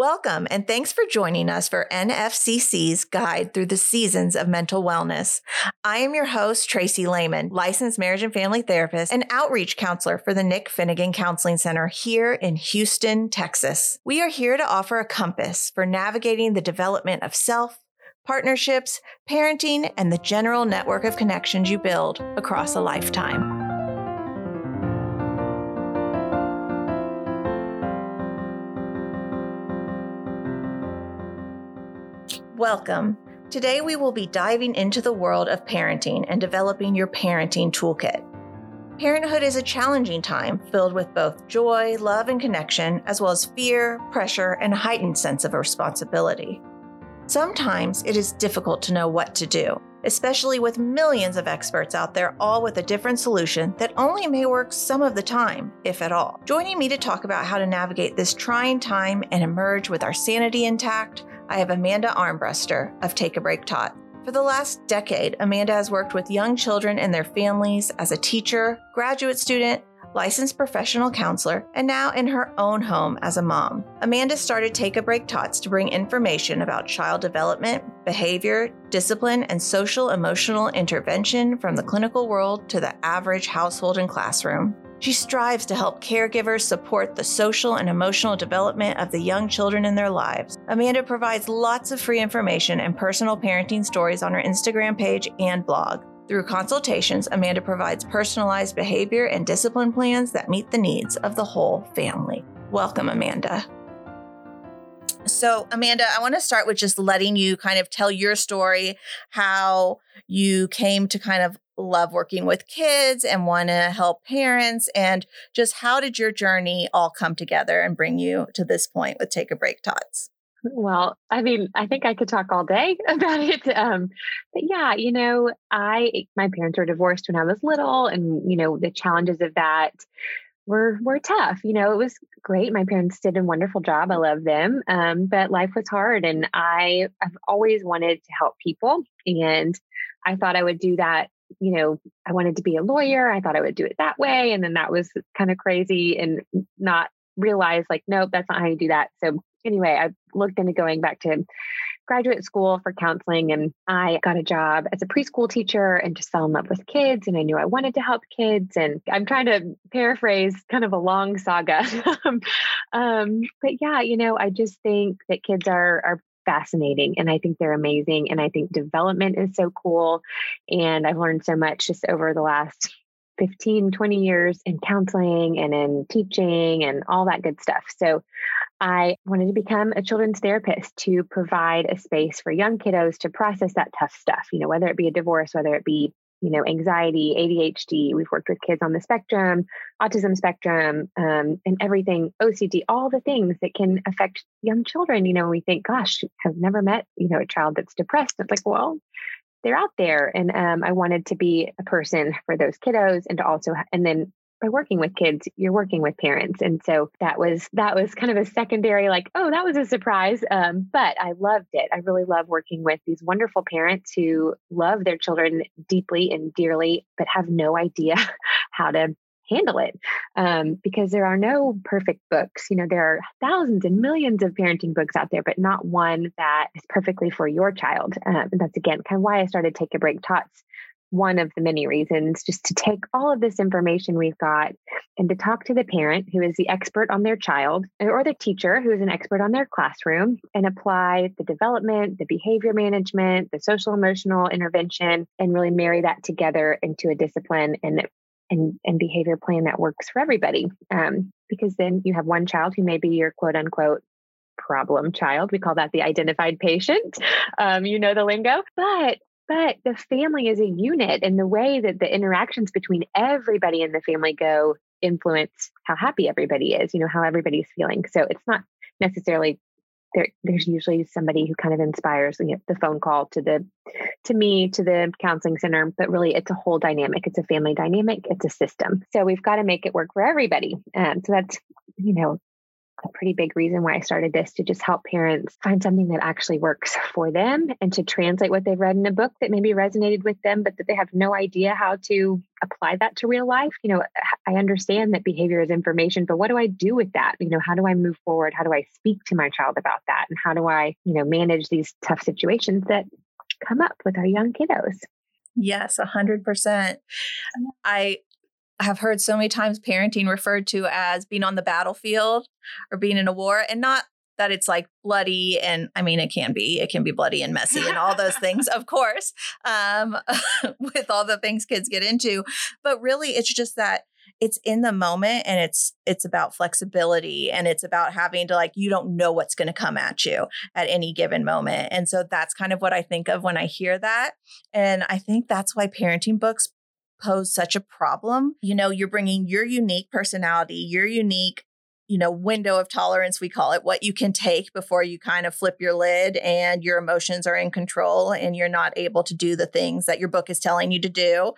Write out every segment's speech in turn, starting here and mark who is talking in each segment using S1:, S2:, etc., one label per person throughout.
S1: Welcome and thanks for joining us for NFCC's Guide Through the Seasons of Mental Wellness. I am your host, Tracy Lehman, licensed marriage and family therapist and outreach counselor for the Nick Finnegan Counseling Center here in Houston, Texas. We are here to offer a compass for navigating the development of self, partnerships, parenting, and the general network of connections you build across a lifetime. Welcome. Today, we will be diving into the world of parenting and developing your parenting toolkit. Parenthood is a challenging time filled with both joy, love, and connection, as well as fear, pressure, and a heightened sense of responsibility. Sometimes it is difficult to know what to do, especially with millions of experts out there, all with a different solution that only may work some of the time, if at all. Joining me to talk about how to navigate this trying time and emerge with our sanity intact I have Amanda Armbruster of Take a Break Tot. For the last decade, Amanda has worked with young children and their families as a teacher, graduate student, licensed professional counselor, and now in her own home as a mom. Amanda started Take a Break Tots to bring information about child development, behavior, discipline, and social emotional intervention from the clinical world to the average household and classroom. She strives to help caregivers support the social and emotional development of the young children in their lives. Amanda provides lots of free information and personal parenting stories on her Instagram page and blog. Through consultations, Amanda provides personalized behavior and discipline plans that meet the needs of the whole family. Welcome, Amanda. So, Amanda, I want to start with just letting you kind of tell your story, how you came to kind of love working with kids and want to help parents, and just how did your journey all come together and bring you to this point with Take a Break Tots?
S2: Well, I mean, I think I could talk all day about it. Um, but yeah, you know, I my parents were divorced when I was little, and you know the challenges of that were were tough. You know, it was great. My parents did a wonderful job. I love them. Um, but life was hard and I have always wanted to help people. And I thought I would do that. You know, I wanted to be a lawyer. I thought I would do it that way. And then that was kind of crazy and not realize like, nope, that's not how you do that. So anyway, I looked into going back to graduate school for counseling and I got a job as a preschool teacher and just fell in love with kids. And I knew I wanted to help kids. And I'm trying to paraphrase kind of a long saga. um, but yeah, you know, I just think that kids are, are fascinating and I think they're amazing. And I think development is so cool. And I've learned so much just over the last 15, 20 years in counseling and in teaching and all that good stuff. So I wanted to become a children's therapist to provide a space for young kiddos to process that tough stuff, you know, whether it be a divorce, whether it be, you know, anxiety, ADHD. We've worked with kids on the spectrum, autism spectrum, um, and everything, OCD, all the things that can affect young children. You know, we think, gosh, I've never met, you know, a child that's depressed. It's like, well, they're out there and um, i wanted to be a person for those kiddos and to also and then by working with kids you're working with parents and so that was that was kind of a secondary like oh that was a surprise um, but i loved it i really love working with these wonderful parents who love their children deeply and dearly but have no idea how to handle it um, because there are no perfect books. You know, there are thousands and millions of parenting books out there, but not one that is perfectly for your child. Um, and that's again kind of why I started Take a Break Tots. One of the many reasons, just to take all of this information we've got and to talk to the parent who is the expert on their child or the teacher who is an expert on their classroom and apply the development, the behavior management, the social emotional intervention, and really marry that together into a discipline and and, and behavior plan that works for everybody. Um, because then you have one child who may be your quote unquote problem child. We call that the identified patient. Um, you know the lingo, but but the family is a unit, and the way that the interactions between everybody in the family go influence how happy everybody is. You know how everybody's feeling. So it's not necessarily there, there's usually somebody who kind of inspires you know, the phone call to the to me to the counseling center but really it's a whole dynamic it's a family dynamic it's a system so we've got to make it work for everybody um, so that's you know a pretty big reason why I started this to just help parents find something that actually works for them and to translate what they've read in a book that maybe resonated with them, but that they have no idea how to apply that to real life. You know, I understand that behavior is information, but what do I do with that? You know, how do I move forward? How do I speak to my child about that? And how do I, you know, manage these tough situations that come up with our young kiddos?
S1: Yes, a hundred percent. I have heard so many times parenting referred to as being on the battlefield or being in a war and not that it's like bloody and i mean it can be it can be bloody and messy and all those things of course um, with all the things kids get into but really it's just that it's in the moment and it's it's about flexibility and it's about having to like you don't know what's going to come at you at any given moment and so that's kind of what i think of when i hear that and i think that's why parenting books pose such a problem. You know, you're bringing your unique personality, your unique you know window of tolerance we call it what you can take before you kind of flip your lid and your emotions are in control and you're not able to do the things that your book is telling you to do.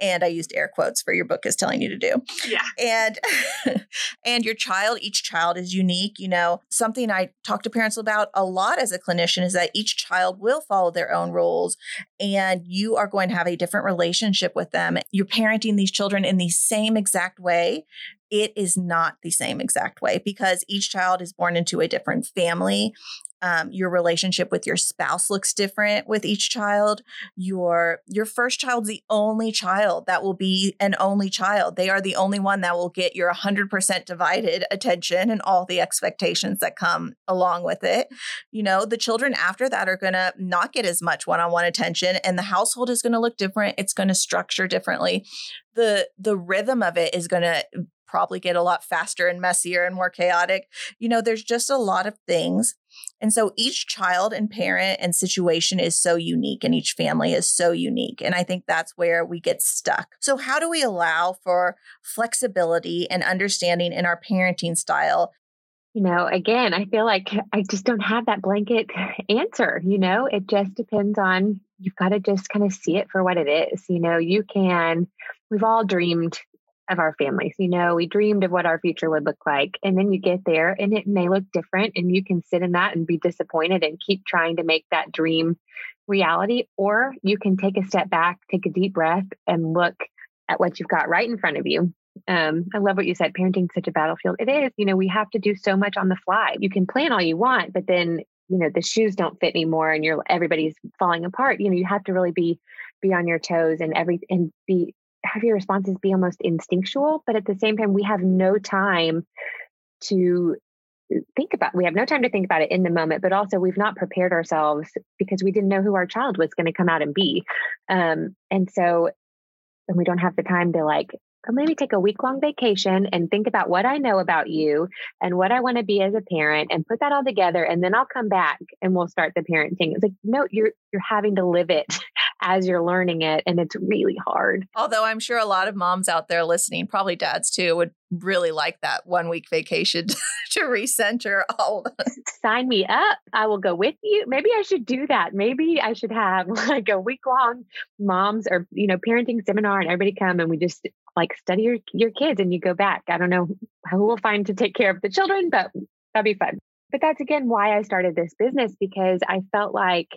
S1: And i used air quotes for your book is telling you to do.
S2: Yeah.
S1: And and your child each child is unique you know. Something i talk to parents about a lot as a clinician is that each child will follow their own rules and you are going to have a different relationship with them. You're parenting these children in the same exact way it is not the same exact way because each child is born into a different family. Um, your relationship with your spouse looks different with each child. Your your first child's the only child that will be an only child. They are the only one that will get your 100% divided attention and all the expectations that come along with it. You know, the children after that are going to not get as much one-on-one attention and the household is going to look different. It's going to structure differently. The the rhythm of it is going to probably get a lot faster and messier and more chaotic. You know, there's just a lot of things. And so each child and parent and situation is so unique, and each family is so unique. And I think that's where we get stuck. So, how do we allow for flexibility and understanding in our parenting style
S2: you know, again, I feel like I just don't have that blanket answer. You know, it just depends on, you've got to just kind of see it for what it is. You know, you can, we've all dreamed of our families. You know, we dreamed of what our future would look like. And then you get there and it may look different, and you can sit in that and be disappointed and keep trying to make that dream reality. Or you can take a step back, take a deep breath, and look at what you've got right in front of you. Um, I love what you said. Parenting such a battlefield. It is. You know, we have to do so much on the fly. You can plan all you want, but then you know the shoes don't fit anymore, and you're everybody's falling apart. You know, you have to really be be on your toes and every and be have your responses be almost instinctual, but at the same time, we have no time to think about we have no time to think about it in the moment but also we've not prepared ourselves because we didn't know who our child was going to come out and be um, and so and we don't have the time to like oh, maybe take a week long vacation and think about what I know about you and what I want to be as a parent and put that all together and then I'll come back and we'll start the parenting. It's like no, you're you're having to live it as you're learning it. And it's really hard.
S1: Although I'm sure a lot of moms out there listening, probably dads too, would really like that one week vacation to recenter all.
S2: Sign me up. I will go with you. Maybe I should do that. Maybe I should have like a week long moms or, you know, parenting seminar and everybody come and we just like study your, your kids and you go back. I don't know who we'll find to take care of the children, but that'd be fun. But that's again why I started this business because I felt like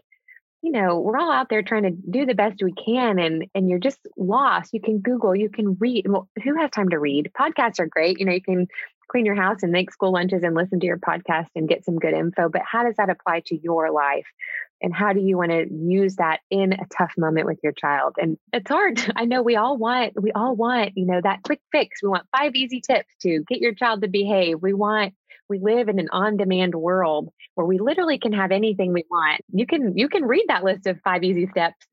S2: you know we're all out there trying to do the best we can and and you're just lost. You can google you can read well who has time to read? Podcasts are great you know you can clean your house and make school lunches and listen to your podcast and get some good info but how does that apply to your life? And how do you want to use that in a tough moment with your child? And it's hard. I know we all want we all want you know that quick fix. We want five easy tips to get your child to behave. We want we live in an on-demand world where we literally can have anything we want. You can you can read that list of five easy steps,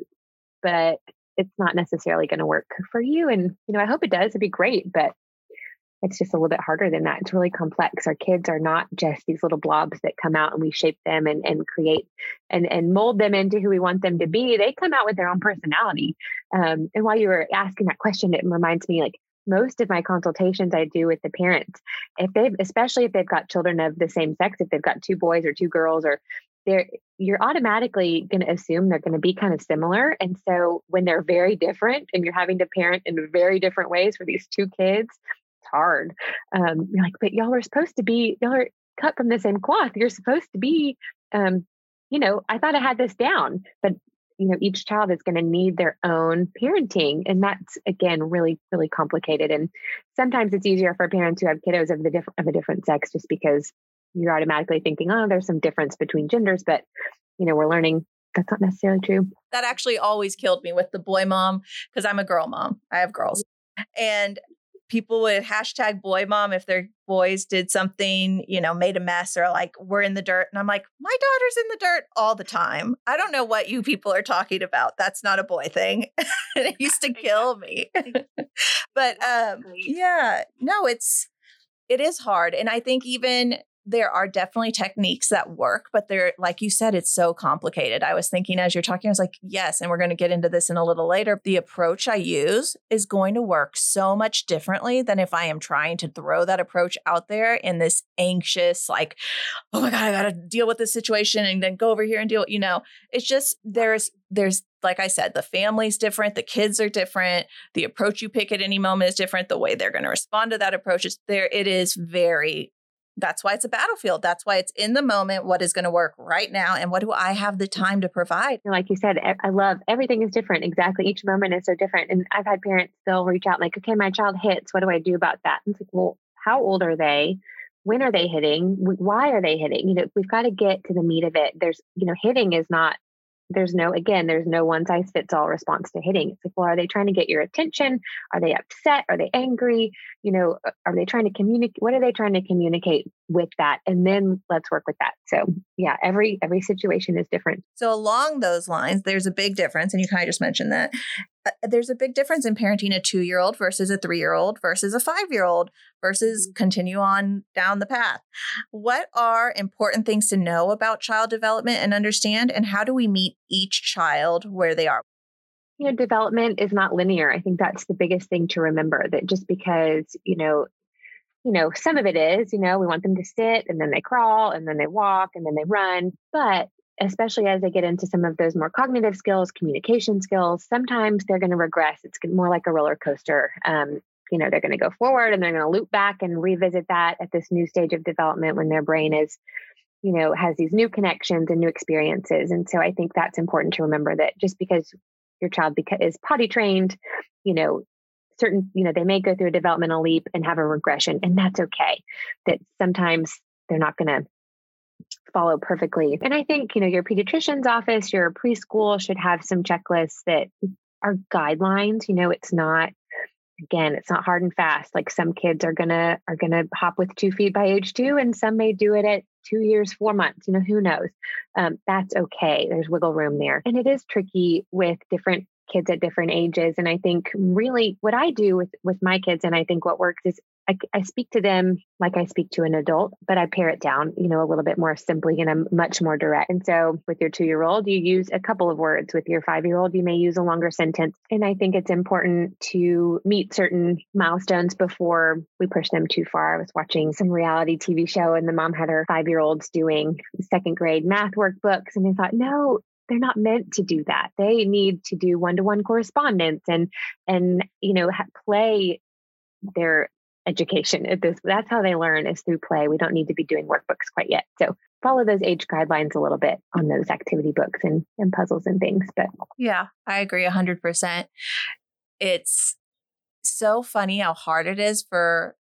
S2: but it's not necessarily going to work for you. And you know, I hope it does. It'd be great, but it's just a little bit harder than that. It's really complex. Our kids are not just these little blobs that come out and we shape them and, and create and, and mold them into who we want them to be. They come out with their own personality. Um, and while you were asking that question, it reminds me like most of my consultations I do with the parents, if they've, especially if they've got children of the same sex, if they've got two boys or two girls, or they're, you're automatically going to assume they're going to be kind of similar. And so when they're very different and you're having to parent in very different ways for these two kids, it's hard. Um, you're like, but y'all are supposed to be, y'all are cut from the same cloth. You're supposed to be, um, you know, I thought I had this down, but you know, each child is going to need their own parenting. And that's again really, really complicated. And sometimes it's easier for parents who have kiddos of the different of a different sex just because you're automatically thinking, oh, there's some difference between genders, but you know, we're learning that's not necessarily true.
S1: That actually always killed me with the boy mom because I'm a girl mom. I have girls. And people would hashtag boy mom if their boys did something, you know, made a mess or like we're in the dirt. And I'm like, my daughter's in the dirt all the time. I don't know what you people are talking about. That's not a boy thing. it used to kill me. but um yeah, no, it's it is hard. And I think even there are definitely techniques that work, but they're, like you said, it's so complicated. I was thinking as you're talking, I was like, yes, and we're going to get into this in a little later. The approach I use is going to work so much differently than if I am trying to throw that approach out there in this anxious, like, oh my God, I got to deal with this situation and then go over here and deal, you know, it's just there's, there's, like I said, the family's different, the kids are different, the approach you pick at any moment is different, the way they're going to respond to that approach is there. It is very that's why it's a battlefield. That's why it's in the moment. What is going to work right now? And what do I have the mm-hmm. time to provide?
S2: Like you said, I love everything is different. Exactly. Each moment is so different. And I've had parents still reach out like, okay, my child hits. What do I do about that? And it's like, well, how old are they? When are they hitting? Why are they hitting? You know, we've got to get to the meat of it. There's, you know, hitting is not there's no again there's no one size fits all response to hitting. It's like well are they trying to get your attention? Are they upset? Are they angry? You know uh, are they trying to communicate what are they trying to communicate with that and then let's work with that so yeah every every situation is different
S1: so along those lines there's a big difference and you kind of just mentioned that uh, there's a big difference in parenting a two year old versus a three year old versus a five year old versus mm-hmm. continue on down the path. What are important things to know about child development and understand? And how do we meet each child where they are?
S2: You know, development is not linear. I think that's the biggest thing to remember that just because, you know, you know, some of it is, you know, we want them to sit and then they crawl and then they walk and then they run. But especially as they get into some of those more cognitive skills, communication skills, sometimes they're going to regress. It's more like a roller coaster. Um, you know, they're going to go forward and they're going to loop back and revisit that at this new stage of development when their brain is, you know, has these new connections and new experiences. And so I think that's important to remember that just because your child beca- is potty trained, you know, certain, you know, they may go through a developmental leap and have a regression, and that's okay. That sometimes they're not going to follow perfectly. And I think, you know, your pediatrician's office, your preschool should have some checklists that are guidelines. You know, it's not again, it's not hard and fast. Like some kids are gonna are gonna hop with two feet by age two, and some may do it at two years, four months. You know, who knows? Um, that's okay. There's wiggle room there, and it is tricky with different kids at different ages. And I think really what I do with with my kids, and I think what works is I, I, speak to them like I speak to an adult, but I pare it down, you know, a little bit more simply and I'm much more direct. And so with your two year old, you use a couple of words. With your five year old, you may use a longer sentence. And I think it's important to meet certain milestones before we push them too far. I was watching some reality TV show and the mom had her five year olds doing second grade math workbooks. And I thought, no, they're not meant to do that. They need to do one to one correspondence and, and, you know, ha- play their education. At this that's how they learn is through play. We don't need to be doing workbooks quite yet. So follow those age guidelines a little bit on those activity books and, and puzzles and things but
S1: yeah i agree 100% it's so funny how hard it is for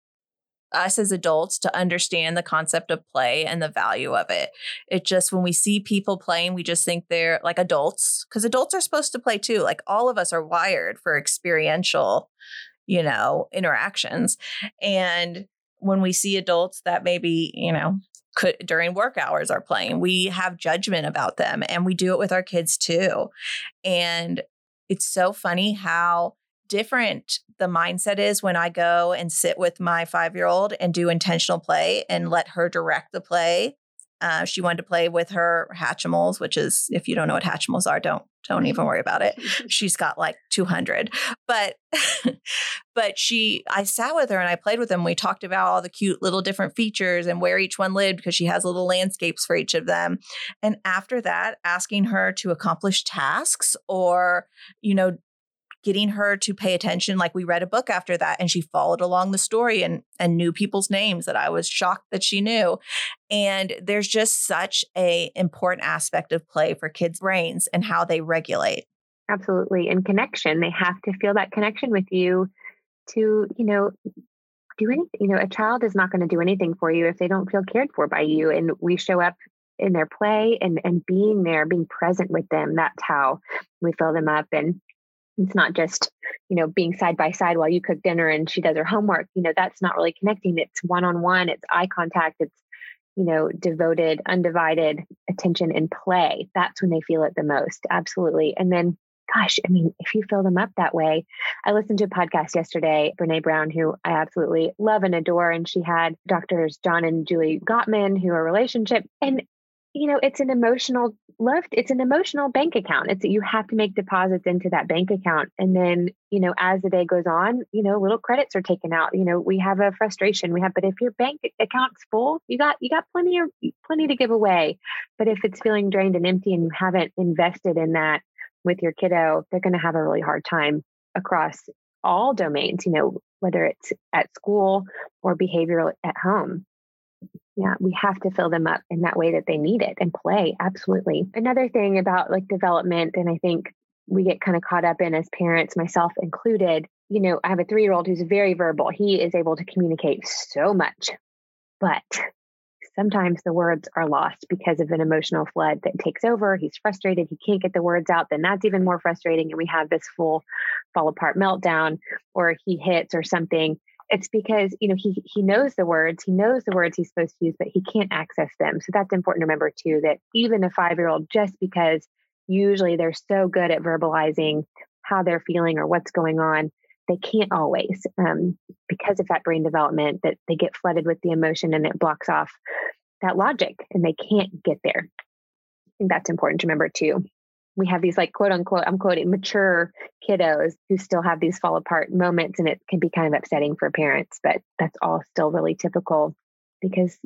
S1: us as adults to understand the concept of play and the value of it. It just, when we see people playing, we just think they're like adults, because adults are supposed to play too. Like all of us are wired for experiential you know, interactions. And when we see adults that maybe, you know, could during work hours are playing, we have judgment about them and we do it with our kids too. And it's so funny how different the mindset is when I go and sit with my five year old and do intentional play and let her direct the play uh, she wanted to play with her Hatchimals, which is if you don't know what Hatchimals are, don't don't even worry about it. She's got like 200, but but she I sat with her and I played with them. We talked about all the cute little different features and where each one lived because she has little landscapes for each of them. And after that, asking her to accomplish tasks or you know getting her to pay attention. Like we read a book after that and she followed along the story and, and knew people's names that I was shocked that she knew. And there's just such a important aspect of play for kids' brains and how they regulate.
S2: Absolutely. And connection. They have to feel that connection with you to, you know, do anything. You know, a child is not going to do anything for you if they don't feel cared for by you. And we show up in their play and and being there, being present with them. That's how we fill them up. And it's not just you know being side by side while you cook dinner and she does her homework. You know, that's not really connecting. It's one on one. It's eye contact. It's you know, devoted, undivided attention and play. That's when they feel it the most. Absolutely. And then gosh, I mean, if you fill them up that way, I listened to a podcast yesterday, Brene Brown, who I absolutely love and adore. And she had doctors John and Julie Gottman, who are relationship. And, you know, it's an emotional left, it's an emotional bank account. It's you have to make deposits into that bank account. And then, you know, as the day goes on, you know, little credits are taken out. You know, we have a frustration. We have, but if your bank account's full, you got you got plenty of plenty to give away. But if it's feeling drained and empty and you haven't invested in that with your kiddo, they're going to have a really hard time across all domains, you know, whether it's at school or behavioral at home. Yeah, we have to fill them up in that way that they need it and play. Absolutely. Another thing about like development, and I think we get kind of caught up in as parents, myself included, you know, I have a three year old who's very verbal. He is able to communicate so much, but sometimes the words are lost because of an emotional flood that takes over. He's frustrated. He can't get the words out. Then that's even more frustrating. And we have this full fall apart meltdown, or he hits or something. It's because, you know, he he knows the words, he knows the words he's supposed to use, but he can't access them. So that's important to remember too, that even a five-year-old, just because usually they're so good at verbalizing how they're feeling or what's going on, they can't always um, because of that brain development that they get flooded with the emotion and it blocks off that logic and they can't get there. I think that's important to remember too. We have these like quote unquote, I'm quoting mature kiddos who still have these fall apart moments and it can be kind of upsetting for parents, but that's all still really typical because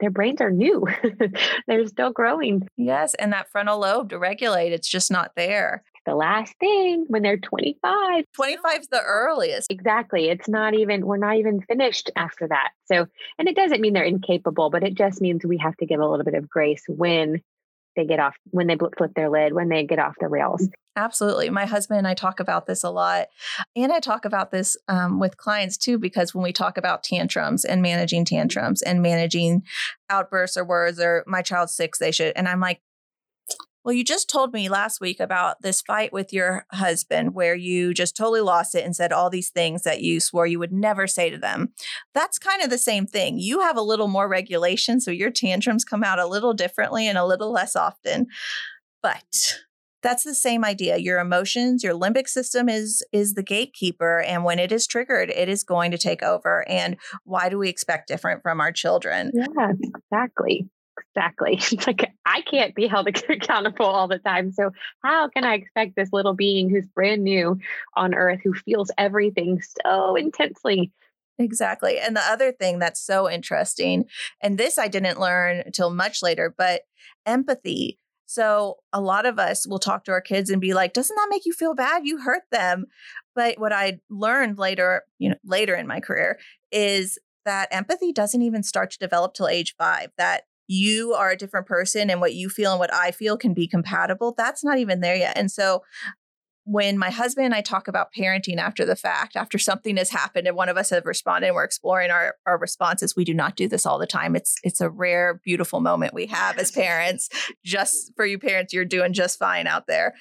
S2: their brains are new. They're still growing.
S1: Yes. And that frontal lobe to regulate, it's just not there
S2: the last thing when they're 25.
S1: 25 is the earliest.
S2: Exactly. It's not even, we're not even finished after that. So, and it doesn't mean they're incapable, but it just means we have to give a little bit of grace when they get off, when they flip their lid, when they get off the rails.
S1: Absolutely. My husband and I talk about this a lot. And I talk about this um, with clients too, because when we talk about tantrums and managing tantrums and managing outbursts or words or my child's six, they should, and I'm like, well, you just told me last week about this fight with your husband where you just totally lost it and said all these things that you swore you would never say to them. That's kind of the same thing. You have a little more regulation, so your tantrums come out a little differently and a little less often. But that's the same idea your emotions your limbic system is is the gatekeeper and when it is triggered it is going to take over and why do we expect different from our children
S2: yeah exactly Exactly. It's like I can't be held accountable all the time. So, how can I expect this little being who's brand new on earth, who feels everything so intensely?
S1: Exactly. And the other thing that's so interesting, and this I didn't learn until much later, but empathy. So, a lot of us will talk to our kids and be like, doesn't that make you feel bad? You hurt them. But what I learned later, you know, later in my career is that empathy doesn't even start to develop till age five. That you are a different person and what you feel and what I feel can be compatible. That's not even there yet. And so when my husband and I talk about parenting after the fact, after something has happened and one of us have responded and we're exploring our, our responses, we do not do this all the time. It's it's a rare, beautiful moment we have as parents. Just for you parents, you're doing just fine out there.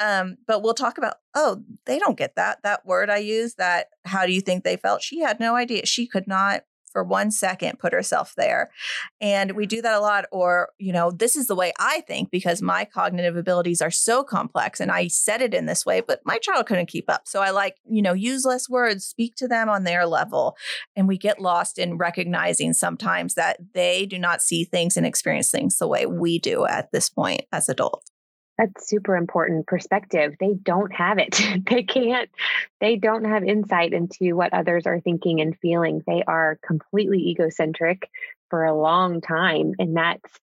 S1: Um, but we'll talk about, oh, they don't get that. That word I used, that how do you think they felt? She had no idea. She could not for one second put herself there. And we do that a lot. Or, you know, this is the way I think because my cognitive abilities are so complex and I said it in this way, but my child couldn't keep up. So I like, you know, use less words, speak to them on their level. And we get lost in recognizing sometimes that they do not see things and experience things the way we do at this point as adults.
S2: That's super important perspective. They don't have it. they can't, they don't have insight into what others are thinking and feeling. They are completely egocentric for a long time. And that's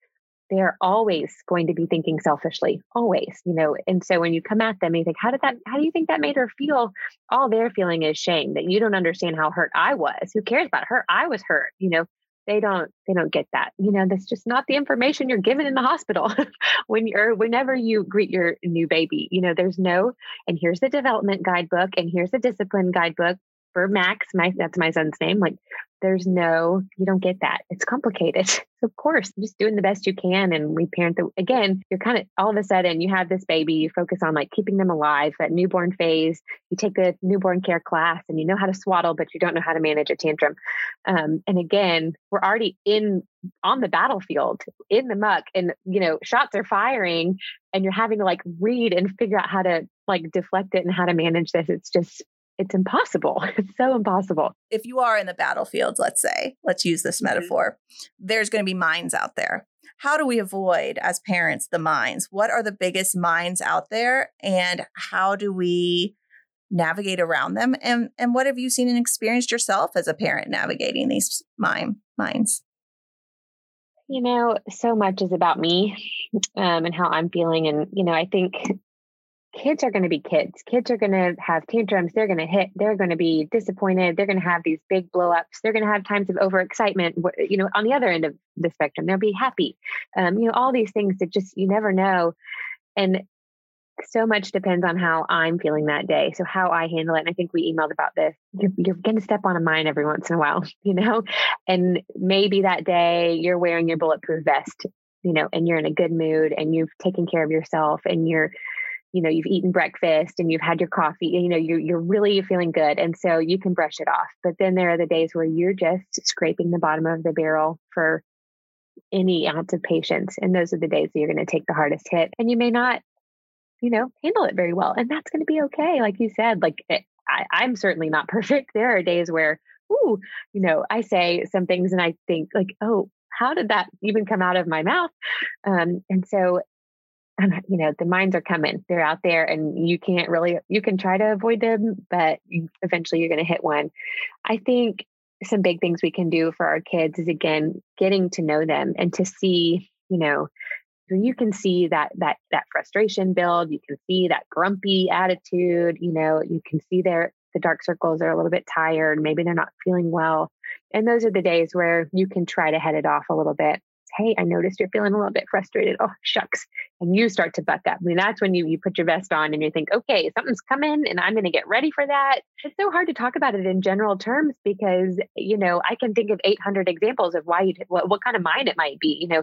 S2: they're always going to be thinking selfishly, always, you know. And so when you come at them, and you think, how did that, how do you think that made her feel? All they're feeling is shame that you don't understand how hurt I was. Who cares about her? I was hurt, you know. They don't, they don't get that. You know, that's just not the information you're given in the hospital when you're, whenever you greet your new baby. You know, there's no, and here's the development guidebook, and here's the discipline guidebook for Max, my that's my son's name. Like there's no, you don't get that. It's complicated. of course, just doing the best you can. And we parent the, again, you're kind of all of a sudden you have this baby, you focus on like keeping them alive, that newborn phase. You take the newborn care class and you know how to swaddle, but you don't know how to manage a tantrum. Um, and again, we're already in on the battlefield in the muck and you know shots are firing and you're having to like read and figure out how to like deflect it and how to manage this it's just it's impossible. It's so impossible.
S1: If you are in the battlefield, let's say, let's use this mm-hmm. metaphor, there's going to be mines out there. How do we avoid, as parents, the mines? What are the biggest mines out there? And how do we navigate around them? And, and what have you seen and experienced yourself as a parent navigating these mine mines?
S2: You know, so much is about me um, and how I'm feeling. And, you know, I think kids are going to be kids. Kids are going to have tantrums. They're going to hit. They're going to be disappointed. They're going to have these big blowups. They're going to have times of overexcitement. You know, on the other end of the spectrum, they'll be happy. Um, you know, all these things that just you never know, and so much depends on how I'm feeling that day. So how I handle it. And I think we emailed about this. You're, you're going to step on a mine every once in a while, you know, and maybe that day you're wearing your bulletproof vest, you know, and you're in a good mood and you've taken care of yourself and you're you know you've eaten breakfast and you've had your coffee you know you're, you're really feeling good and so you can brush it off. But then there are the days where you're just scraping the bottom of the barrel for any ounce of patience and those are the days that you're going to take the hardest hit and you may not you know handle it very well and that's going to be okay like you said like it, I, i'm certainly not perfect. There are days where ooh you know i say some things and i think like oh how did that even come out of my mouth? Um, and so you know the mines are coming they're out there and you can't really you can try to avoid them but eventually you're going to hit one. I think some big things we can do for our kids is again getting to know them and to see you know you can see that that that frustration build you can see that grumpy attitude you know you can see their the dark circles are a little bit tired maybe they're not feeling well and those are the days where you can try to head it off a little bit hey, I noticed you're feeling a little bit frustrated. Oh, shucks. And you start to buck up. I mean, that's when you, you put your vest on and you think, okay, something's coming and I'm going to get ready for that. It's so hard to talk about it in general terms because, you know, I can think of 800 examples of why you, what, what kind of mind it might be, you know,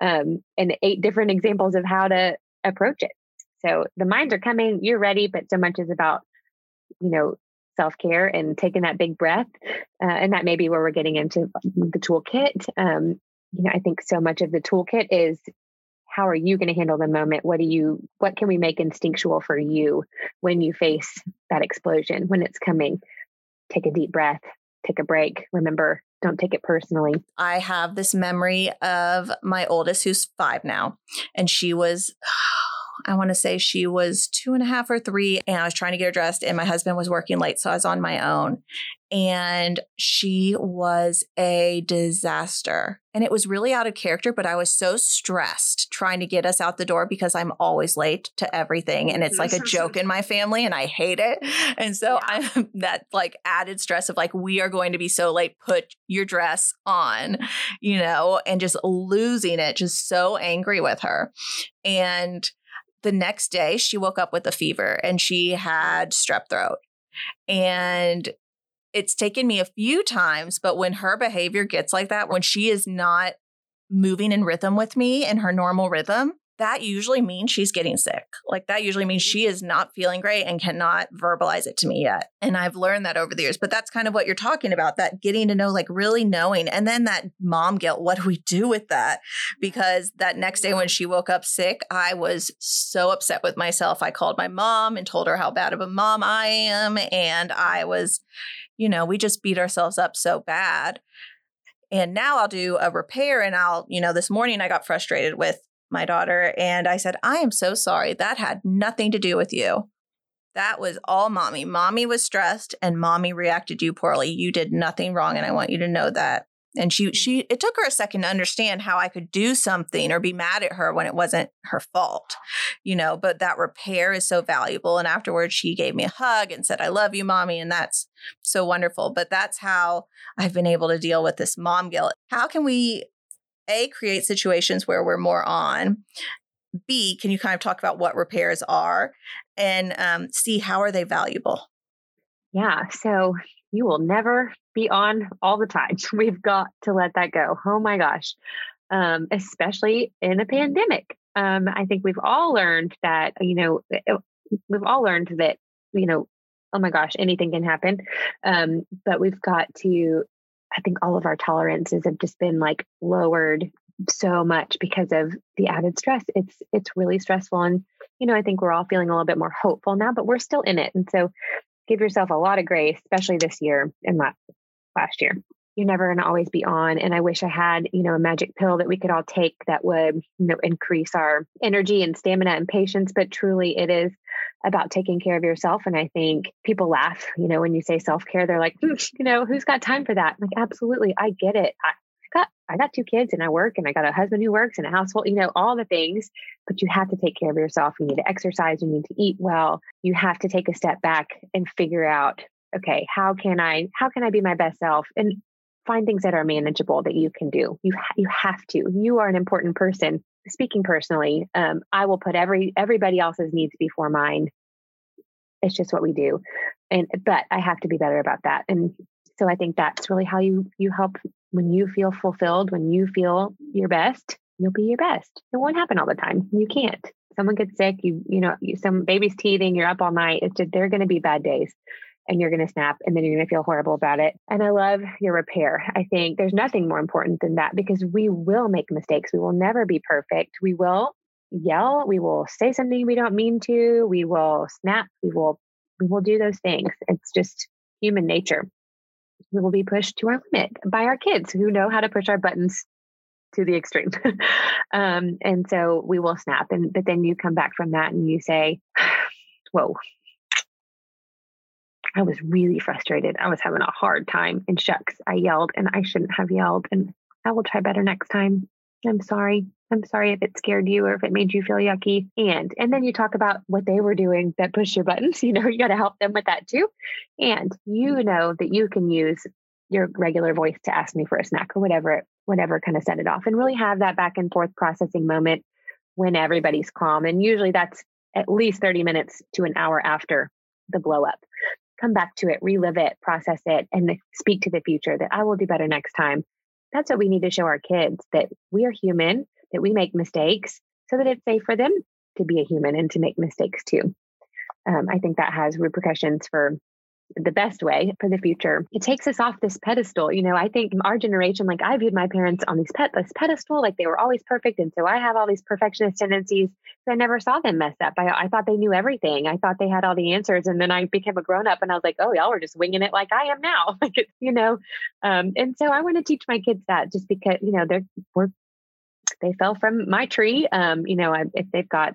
S2: um, and eight different examples of how to approach it. So the minds are coming, you're ready, but so much is about, you know, self care and taking that big breath. Uh, and that may be where we're getting into the toolkit. Um, you know, I think so much of the toolkit is how are you going to handle the moment? What do you, what can we make instinctual for you when you face that explosion, when it's coming? Take a deep breath, take a break. Remember, don't take it personally.
S1: I have this memory of my oldest, who's five now, and she was. I want to say she was two and a half or three, and I was trying to get her dressed, and my husband was working late, so I was on my own and she was a disaster. And it was really out of character, but I was so stressed trying to get us out the door because I'm always late to everything. And it's like a joke in my family and I hate it. And so yeah. I'm that like added stress of like, we are going to be so late, put your dress on, you know, and just losing it, just so angry with her. And the next day she woke up with a fever and she had strep throat. And it's taken me a few times, but when her behavior gets like that, when she is not moving in rhythm with me in her normal rhythm, that usually means she's getting sick. Like that usually means she is not feeling great and cannot verbalize it to me yet. And I've learned that over the years. But that's kind of what you're talking about that getting to know, like really knowing. And then that mom guilt. What do we do with that? Because that next day when she woke up sick, I was so upset with myself. I called my mom and told her how bad of a mom I am. And I was you know, we just beat ourselves up so bad. And now I'll do a repair and I'll, you know, this morning I got frustrated with my daughter and I said, I am so sorry. That had nothing to do with you. That was all mommy. Mommy was stressed and mommy reacted you poorly. You did nothing wrong. And I want you to know that. And she she it took her a second to understand how I could do something or be mad at her when it wasn't her fault. You know, but that repair is so valuable and afterwards she gave me a hug and said I love you mommy and that's so wonderful. But that's how I've been able to deal with this mom guilt. How can we a create situations where we're more on b can you kind of talk about what repairs are and um, c how are they valuable
S2: yeah so you will never be on all the time. We've got to let that go. Oh my gosh. Um, especially in a pandemic. Um, i think we've all learned that you know uh, we've all learned that you know oh my gosh anything can happen. Um, but we've got to I think all of our tolerances have just been like lowered so much because of the added stress. It's it's really stressful and you know, I think we're all feeling a little bit more hopeful now, but we're still in it. And so give yourself a lot of grace, especially this year and last last year. You're never going to always be on. And I wish I had, you know, a magic pill that we could all take that would, you know, increase our energy and stamina and patience. But truly, it is about taking care of yourself. And I think people laugh, you know, when you say self care, they're like, hmm, you know, who's got time for that? I'm like, absolutely, I get it. I, got I got two kids and I work and I got a husband who works and a household, you know, all the things, but you have to take care of yourself. You need to exercise, you need to eat well. You have to take a step back and figure out, okay, how can I how can I be my best self and find things that are manageable that you can do. You ha- you have to. You are an important person. Speaking personally, um, I will put every everybody else's needs before mine it's just what we do. And but I have to be better about that. And so I think that's really how you you help when you feel fulfilled, when you feel your best, you'll be your best. It won't happen all the time. You can't. Someone gets sick, you you know, you, some baby's teething, you're up all night. It's just there are going to be bad days and you're going to snap and then you're going to feel horrible about it. And I love your repair. I think there's nothing more important than that because we will make mistakes. We will never be perfect. We will yell, we will say something we don't mean to, we will snap, we will we will do those things. It's just human nature. We will be pushed to our limit by our kids who know how to push our buttons to the extreme. um, and so we will snap. And but then you come back from that and you say, Whoa, I was really frustrated. I was having a hard time. And shucks, I yelled and I shouldn't have yelled. And I will try better next time. I'm sorry. I'm sorry if it scared you or if it made you feel yucky. And and then you talk about what they were doing that pushed your buttons. You know, you got to help them with that too. And you mm-hmm. know that you can use your regular voice to ask me for a snack or whatever, whatever kind of set it off and really have that back and forth processing moment when everybody's calm. And usually that's at least 30 minutes to an hour after the blow up. Come back to it, relive it, process it, and speak to the future that I will do better next time that's what we need to show our kids that we are human, that we make mistakes so that it's safe for them to be a human and to make mistakes too. Um, I think that has repercussions for the best way for the future. It takes us off this pedestal. You know, I think our generation, like I viewed my parents on these pet this pedestal, like they were always perfect. And so I have all these perfectionist tendencies. So I never saw them mess up. I, I thought they knew everything. I thought they had all the answers. And then I became a grown up and I was like, oh, y'all were just winging it like I am now. like, you know, um, and so I want to teach my kids that just because, you know, they're, we're, they fell from my tree. Um, you know, if they've got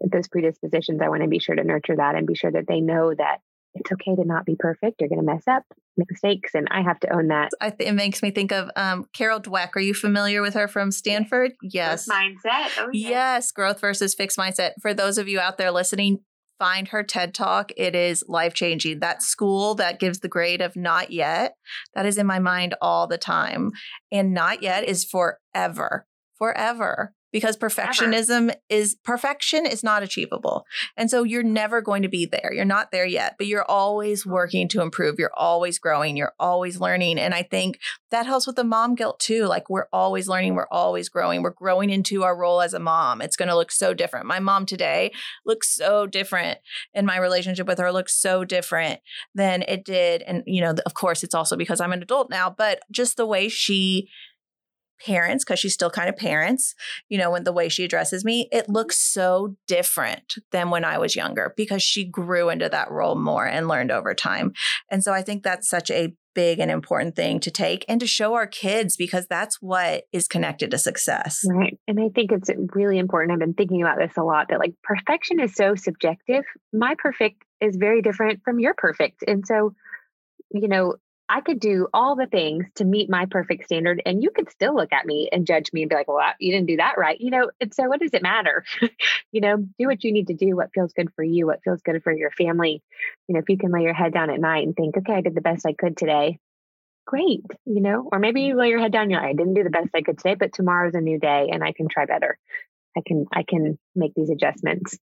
S2: those predispositions, I want to be sure to nurture that and be sure that they know that it's okay to not be perfect. You're going to mess up, make mistakes, and I have to own that.
S1: I th- it makes me think of um, Carol Dweck. Are you familiar with her from Stanford?
S2: Yes. Growth mindset.
S1: Oh, yes. yes, growth versus fixed mindset. For those of you out there listening, find her TED Talk. It is life changing. That school that gives the grade of not yet, that is in my mind all the time. And not yet is forever, forever because perfectionism is perfection is not achievable. And so you're never going to be there. You're not there yet, but you're always working to improve. You're always growing. You're always learning. And I think that helps with the mom guilt too. Like we're always learning, we're always growing. We're growing into our role as a mom. It's going to look so different. My mom today looks so different and my relationship with her looks so different than it did and you know, of course it's also because I'm an adult now, but just the way she parents because she's still kind of parents you know when the way she addresses me it mm-hmm. looks so different than when i was younger because she grew into that role more and learned over time. And so i think that's such a big and important thing to take and to show our kids because that's what is connected to success.
S2: Right and i think it's really important i've been thinking about this a lot that like perfection is so subjective. My perfect is very different from your perfect and so you know I could do all the things to meet my perfect standard, and you could still look at me and judge me and be like, well, you didn't do that right. You know, and so what does it matter? you know, do what you need to do, what feels good for you, what feels good for your family. You know, if you can lay your head down at night and think, okay, I did the best I could today, great, you know, or maybe you lay your head down, you're like, I didn't do the best I could today, but tomorrow's a new day and I can try better. I can, I can make these adjustments.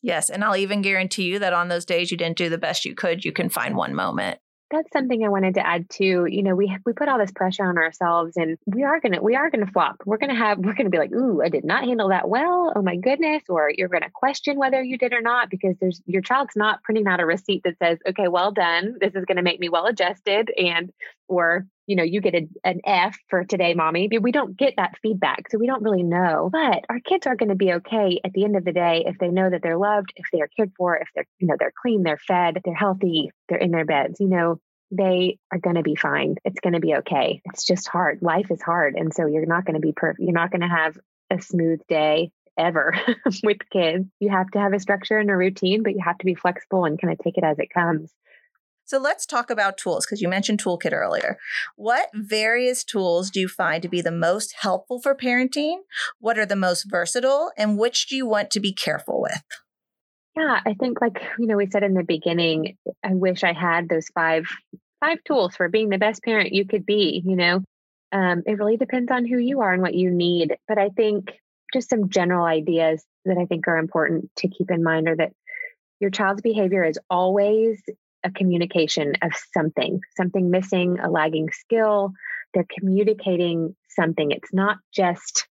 S1: Yes. And I'll even guarantee you that on those days you didn't do the best you could, you can find one moment
S2: that's something I wanted to add too. You know, we we put all this pressure on ourselves, and we are gonna we are gonna flop. We're gonna have we're gonna be like, ooh, I did not handle that well. Oh my goodness, or you're gonna question whether you did or not because there's your child's not printing out a receipt that says, okay, well done. This is gonna make me well adjusted, and or you know, you get a, an F for today, mommy. We don't get that feedback. So we don't really know. But our kids are going to be okay at the end of the day if they know that they're loved, if they are cared for, if they're, you know, they're clean, they're fed, they're healthy, they're in their beds. You know, they are going to be fine. It's going to be okay. It's just hard. Life is hard. And so you're not going to be perfect. You're not going to have a smooth day ever with kids. You have to have a structure and a routine, but you have to be flexible and kind of take it as it comes.
S1: So let's talk about tools because you mentioned Toolkit earlier. What various tools do you find to be the most helpful for parenting? What are the most versatile? And which do you want to be careful with?
S2: Yeah, I think like, you know, we said in the beginning, I wish I had those five five tools for being the best parent you could be, you know. Um, it really depends on who you are and what you need. But I think just some general ideas that I think are important to keep in mind are that your child's behavior is always a communication of something, something missing, a lagging skill. They're communicating something. It's not just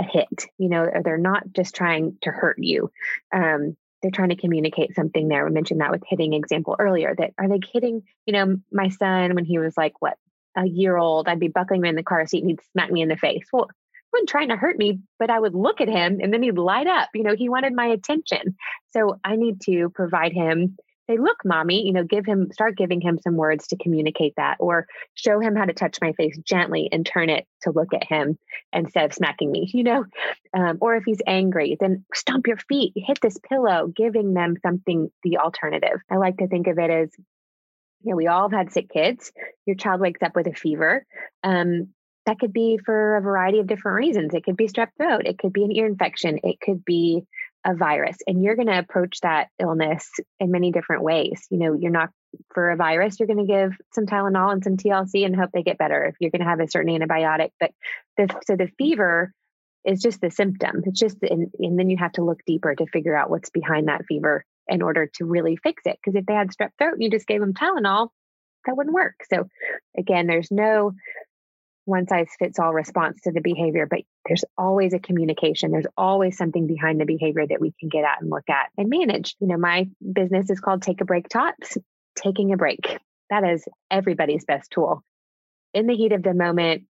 S2: a hit, you know, or they're not just trying to hurt you. Um, they're trying to communicate something there. We mentioned that with hitting example earlier that are they hitting, you know, my son when he was like, what, a year old, I'd be buckling him in the car seat and he'd smack me in the face. Well, he wasn't trying to hurt me, but I would look at him and then he'd light up. You know, he wanted my attention. So I need to provide him say, look, mommy, you know, give him, start giving him some words to communicate that, or show him how to touch my face gently and turn it to look at him instead of smacking me, you know? Um, or if he's angry, then stomp your feet, hit this pillow, giving them something, the alternative. I like to think of it as, you know, we all have had sick kids. Your child wakes up with a fever. Um, that could be for a variety of different reasons. It could be strep throat. It could be an ear infection. It could be a virus and you're going to approach that illness in many different ways. You know, you're not for a virus, you're going to give some Tylenol and some TLC and hope they get better if you're going to have a certain antibiotic. But the, so the fever is just the symptom. It's just, and, and then you have to look deeper to figure out what's behind that fever in order to really fix it. Because if they had strep throat and you just gave them Tylenol, that wouldn't work. So again, there's no one size fits all response to the behavior, but there's always a communication. There's always something behind the behavior that we can get at and look at and manage. You know, my business is called Take a Break Tots, taking a break. That is everybody's best tool. In the heat of the moment,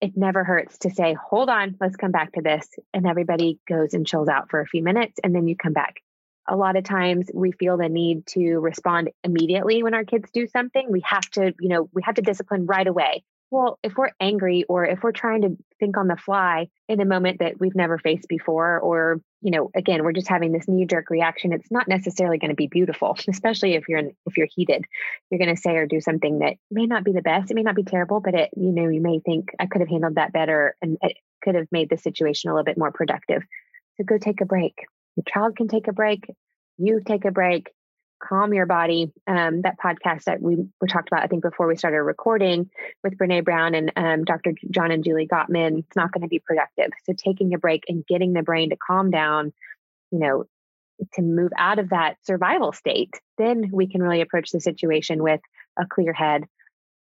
S2: it never hurts to say, hold on, let's come back to this. And everybody goes and chills out for a few minutes and then you come back. A lot of times we feel the need to respond immediately when our kids do something. We have to, you know, we have to discipline right away well, if we're angry or if we're trying to think on the fly in a moment that we've never faced before, or, you know, again, we're just having this knee jerk reaction, it's not necessarily going to be beautiful, especially if you're in, if you're heated. You're going to say or do something that may not be the best. It may not be terrible, but it, you know, you may think I could have handled that better and it could have made the situation a little bit more productive. So go take a break. Your child can take a break. You take a break calm your body. Um, that podcast that we were talked about, I think, before we started recording with Brene Brown and um, Dr. John and Julie Gottman, it's not going to be productive. So taking a break and getting the brain to calm down, you know, to move out of that survival state, then we can really approach the situation with a clear head.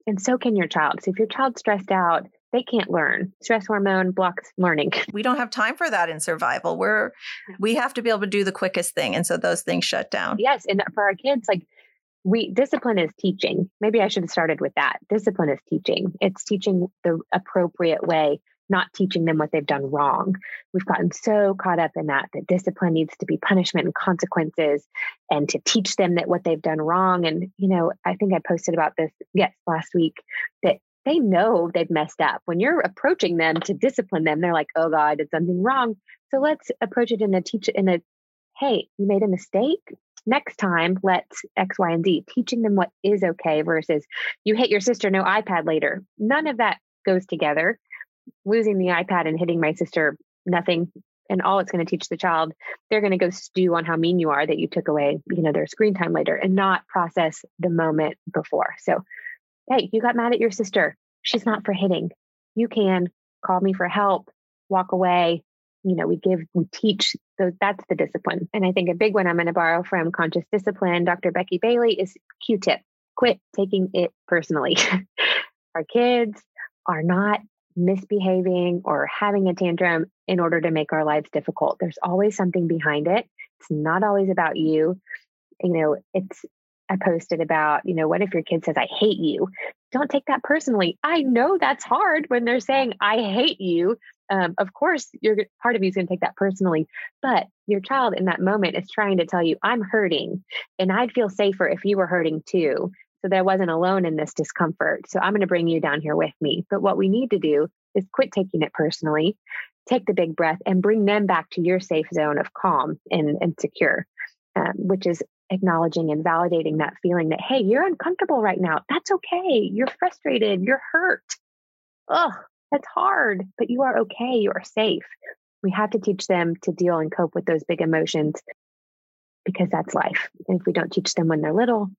S2: And so can your child. So if your child's stressed out, they can't learn. Stress hormone blocks learning.
S1: We don't have time for that in survival. We're we have to be able to do the quickest thing and so those things shut down.
S2: Yes, and for our kids like we discipline is teaching. Maybe I should have started with that. Discipline is teaching. It's teaching the appropriate way, not teaching them what they've done wrong. We've gotten so caught up in that that discipline needs to be punishment and consequences and to teach them that what they've done wrong and you know, I think I posted about this yes last week that they know they've messed up. When you're approaching them to discipline them, they're like, oh God, I did something wrong. So let's approach it in a teach in a, hey, you made a mistake. next time let's X, Y, and Z, teaching them what is okay versus you hit your sister, no iPad later. None of that goes together. Losing the iPad and hitting my sister, nothing. And all it's going to teach the child, they're going to go stew on how mean you are that you took away, you know, their screen time later and not process the moment before. So, hey, you got mad at your sister. She's not for hitting. You can call me for help, walk away, you know, we give, we teach. So that's the discipline. And I think a big one I'm going to borrow from Conscious Discipline, Dr. Becky Bailey, is Q tip quit taking it personally. Our kids are not misbehaving or having a tantrum in order to make our lives difficult. There's always something behind it. It's not always about you. You know, it's I posted about, you know, what if your kid says, I hate you? Don't take that personally. I know that's hard when they're saying, I hate you um, of course, you're part of you is going to take that personally, but your child in that moment is trying to tell you, I'm hurting and I'd feel safer if you were hurting too. So that I wasn't alone in this discomfort. So I'm going to bring you down here with me. But what we need to do is quit taking it personally, take the big breath and bring them back to your safe zone of calm and, and secure, um, which is acknowledging and validating that feeling that, hey, you're uncomfortable right now. That's okay. You're frustrated. You're hurt. Oh, that's hard, but you are okay. You are safe. We have to teach them to deal and cope with those big emotions because that's life. And if we don't teach them when they're little,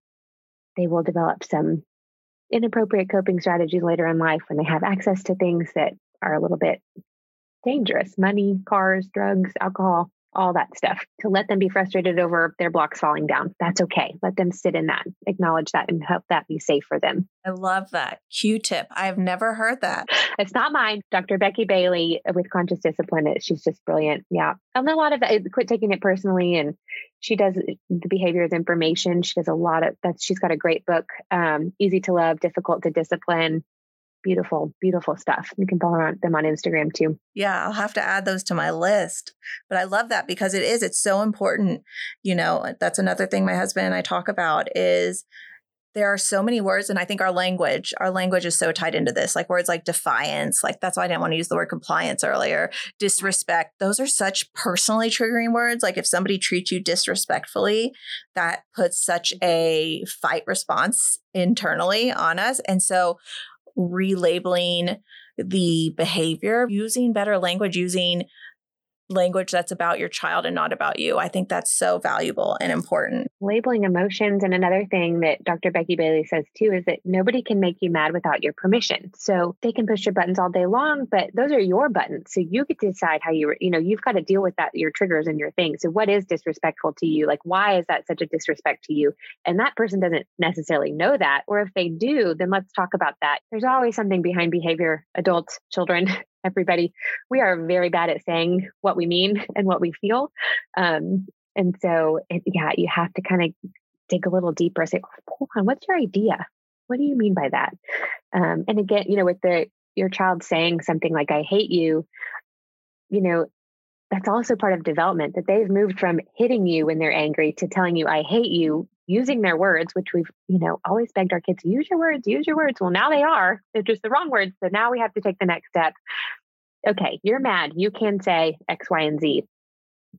S2: they will develop some inappropriate coping strategies later in life when they have access to things that are a little bit dangerous money, cars, drugs, alcohol all that stuff to let them be frustrated over their blocks falling down. That's okay. Let them sit in that, acknowledge that, and help that be safe for them.
S1: I love that. Q tip. I've never heard that.
S2: It's not mine. Dr. Becky Bailey with Conscious Discipline. Uh, she's just brilliant. Yeah. And a lot of that, quit taking it personally. And she does uh, the behaviors information. She does a lot of that. She's got a great book, um, Easy to Love, Difficult to Discipline beautiful, beautiful stuff. You can follow them on Instagram too.
S1: Yeah, I'll have to add those to my list. But I love that because it is, it's so important. You know, that's another thing my husband and I talk about is there are so many words and i think our language our language is so tied into this like words like defiance like that's why i didn't want to use the word compliance earlier disrespect those are such personally triggering words like if somebody treats you disrespectfully that puts such a fight response internally on us and so relabeling the behavior, using better language, using language that's about your child and not about you. I think that's so valuable and important.
S2: Labeling emotions. And another thing that Dr. Becky Bailey says too is that nobody can make you mad without your permission. So they can push your buttons all day long, but those are your buttons. So you get to decide how you, you know, you've got to deal with that, your triggers and your things. So what is disrespectful to you? Like, why is that such a disrespect to you? And that person doesn't necessarily know that. Or if they do, then let's talk about that. There's always something behind behavior, adults, children, everybody, we are very bad at saying what we mean and what we feel. Um, and so, it, yeah, you have to kind of dig a little deeper. Say, hold on, what's your idea? What do you mean by that? Um, and again, you know, with the your child saying something like "I hate you," you know, that's also part of development that they've moved from hitting you when they're angry to telling you "I hate you." Using their words, which we've, you know, always begged our kids, use your words, use your words. Well, now they are. They're just the wrong words. So now we have to take the next step. Okay, you're mad. You can say X, Y, and Z.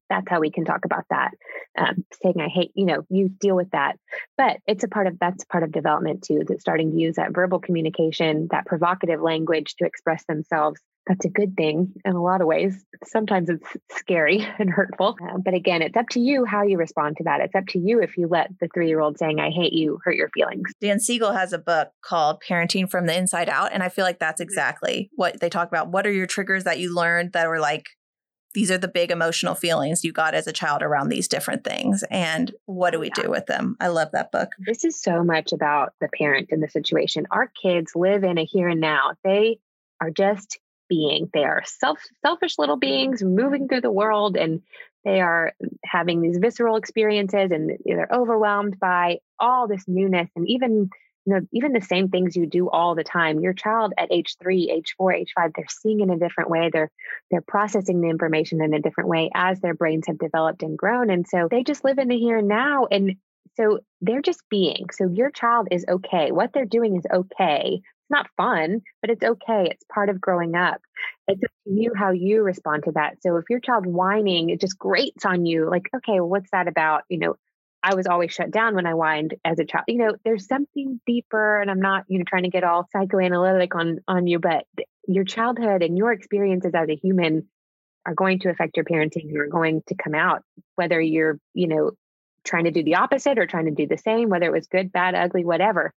S2: That's how we can talk about that. Um, saying I hate, you know, you deal with that. But it's a part of that's part of development too, that starting to use that verbal communication, that provocative language to express themselves that's a good thing in a lot of ways. Sometimes it's scary and hurtful. Uh, but again, it's up to you how you respond to that. It's up to you if you let the three year old saying, I hate you, hurt your feelings.
S1: Dan Siegel has a book called Parenting from the Inside Out. And I feel like that's mm-hmm. exactly what they talk about. What are your triggers that you learned that were like, these are the big emotional feelings you got as a child around these different things. And what do we yeah. do with them? I love that book.
S2: This is so much about the parent in the situation. Our kids live in a here and now. They are just being. They are self selfish little beings moving through the world and they are having these visceral experiences and they're overwhelmed by all this newness and even you know even the same things you do all the time. Your child at age 3 age 4 age 5 they're seeing in a different way. They're they're processing the information in a different way as their brains have developed and grown and so they just live in the here and now and so they're just being so your child is okay. What they're doing is okay not fun, but it's okay. It's part of growing up. It's up to you how you respond to that. So if your child whining, it just grates on you, like, okay, well, what's that about? You know, I was always shut down when I whined as a child. You know, there's something deeper, and I'm not, you know, trying to get all psychoanalytic on on you, but your childhood and your experiences as a human are going to affect your parenting. You're going to come out, whether you're, you know, trying to do the opposite or trying to do the same, whether it was good, bad, ugly, whatever.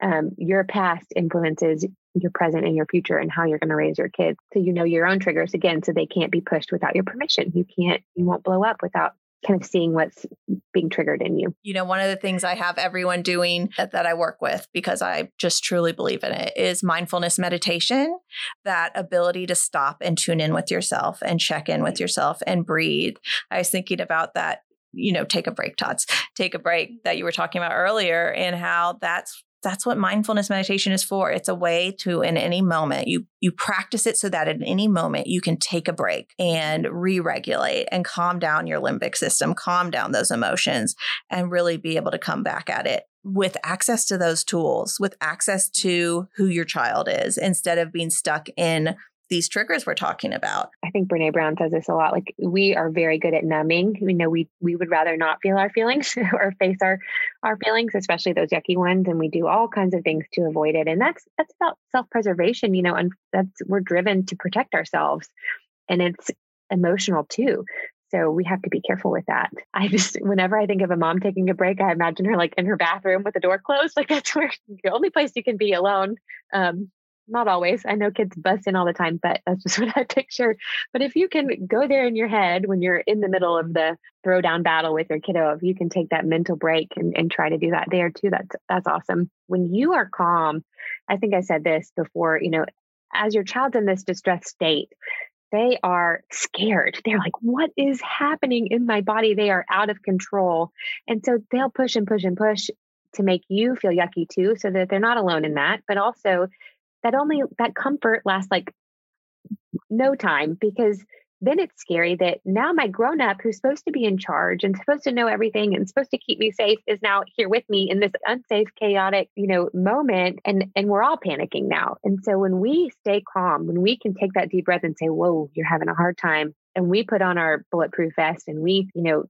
S2: Um, your past influences your present and your future and how you're going to raise your kids. So you know your own triggers again, so they can't be pushed without your permission. You can't, you won't blow up without kind of seeing what's being triggered in you.
S1: You know, one of the things I have everyone doing that, that, I work with because I just truly believe in it is mindfulness meditation, that ability to stop and tune in with yourself and check in with yourself and breathe. I was thinking about that you know, take a break, Tots, take a break that you were talking about earlier, and how that's that's what mindfulness meditation is for. It's a way to in any moment you you practice it so that in any moment you can take a break and re-regulate and calm down your limbic system calm down those emotions and really be able to come back at it with access to those tools with access to who your child is instead of being stuck in these triggers we're talking about.
S2: I think Brene Brown says this a lot. Like we are very good at numbing. You know, we we would rather not feel our feelings or face our our feelings, especially those yucky ones, and we do all kinds of things to avoid it. And that's that's about self preservation. You know, and that's we're driven to protect ourselves, and it's emotional too. So we have to be careful with that. I just, whenever I think of a mom taking a break, I imagine her like in her bathroom with the door closed. Like that's where the only place you can be alone. Um, not always. I know kids bust in all the time, but that's just what I picture. But if you can go there in your head when you're in the middle of the throwdown battle with your kiddo, if you can take that mental break and, and try to do that there too, that's that's awesome. When you are calm, I think I said this before, you know, as your child's in this distressed state, they are scared. They're like, what is happening in my body? They are out of control. And so they'll push and push and push to make you feel yucky too, so that they're not alone in that. But also, that only that comfort lasts like no time because then it's scary that now my grown up who's supposed to be in charge and supposed to know everything and supposed to keep me safe is now here with me in this unsafe chaotic you know moment and and we're all panicking now. And so when we stay calm when we can take that deep breath and say whoa you're having a hard time and we put on our bulletproof vest and we you know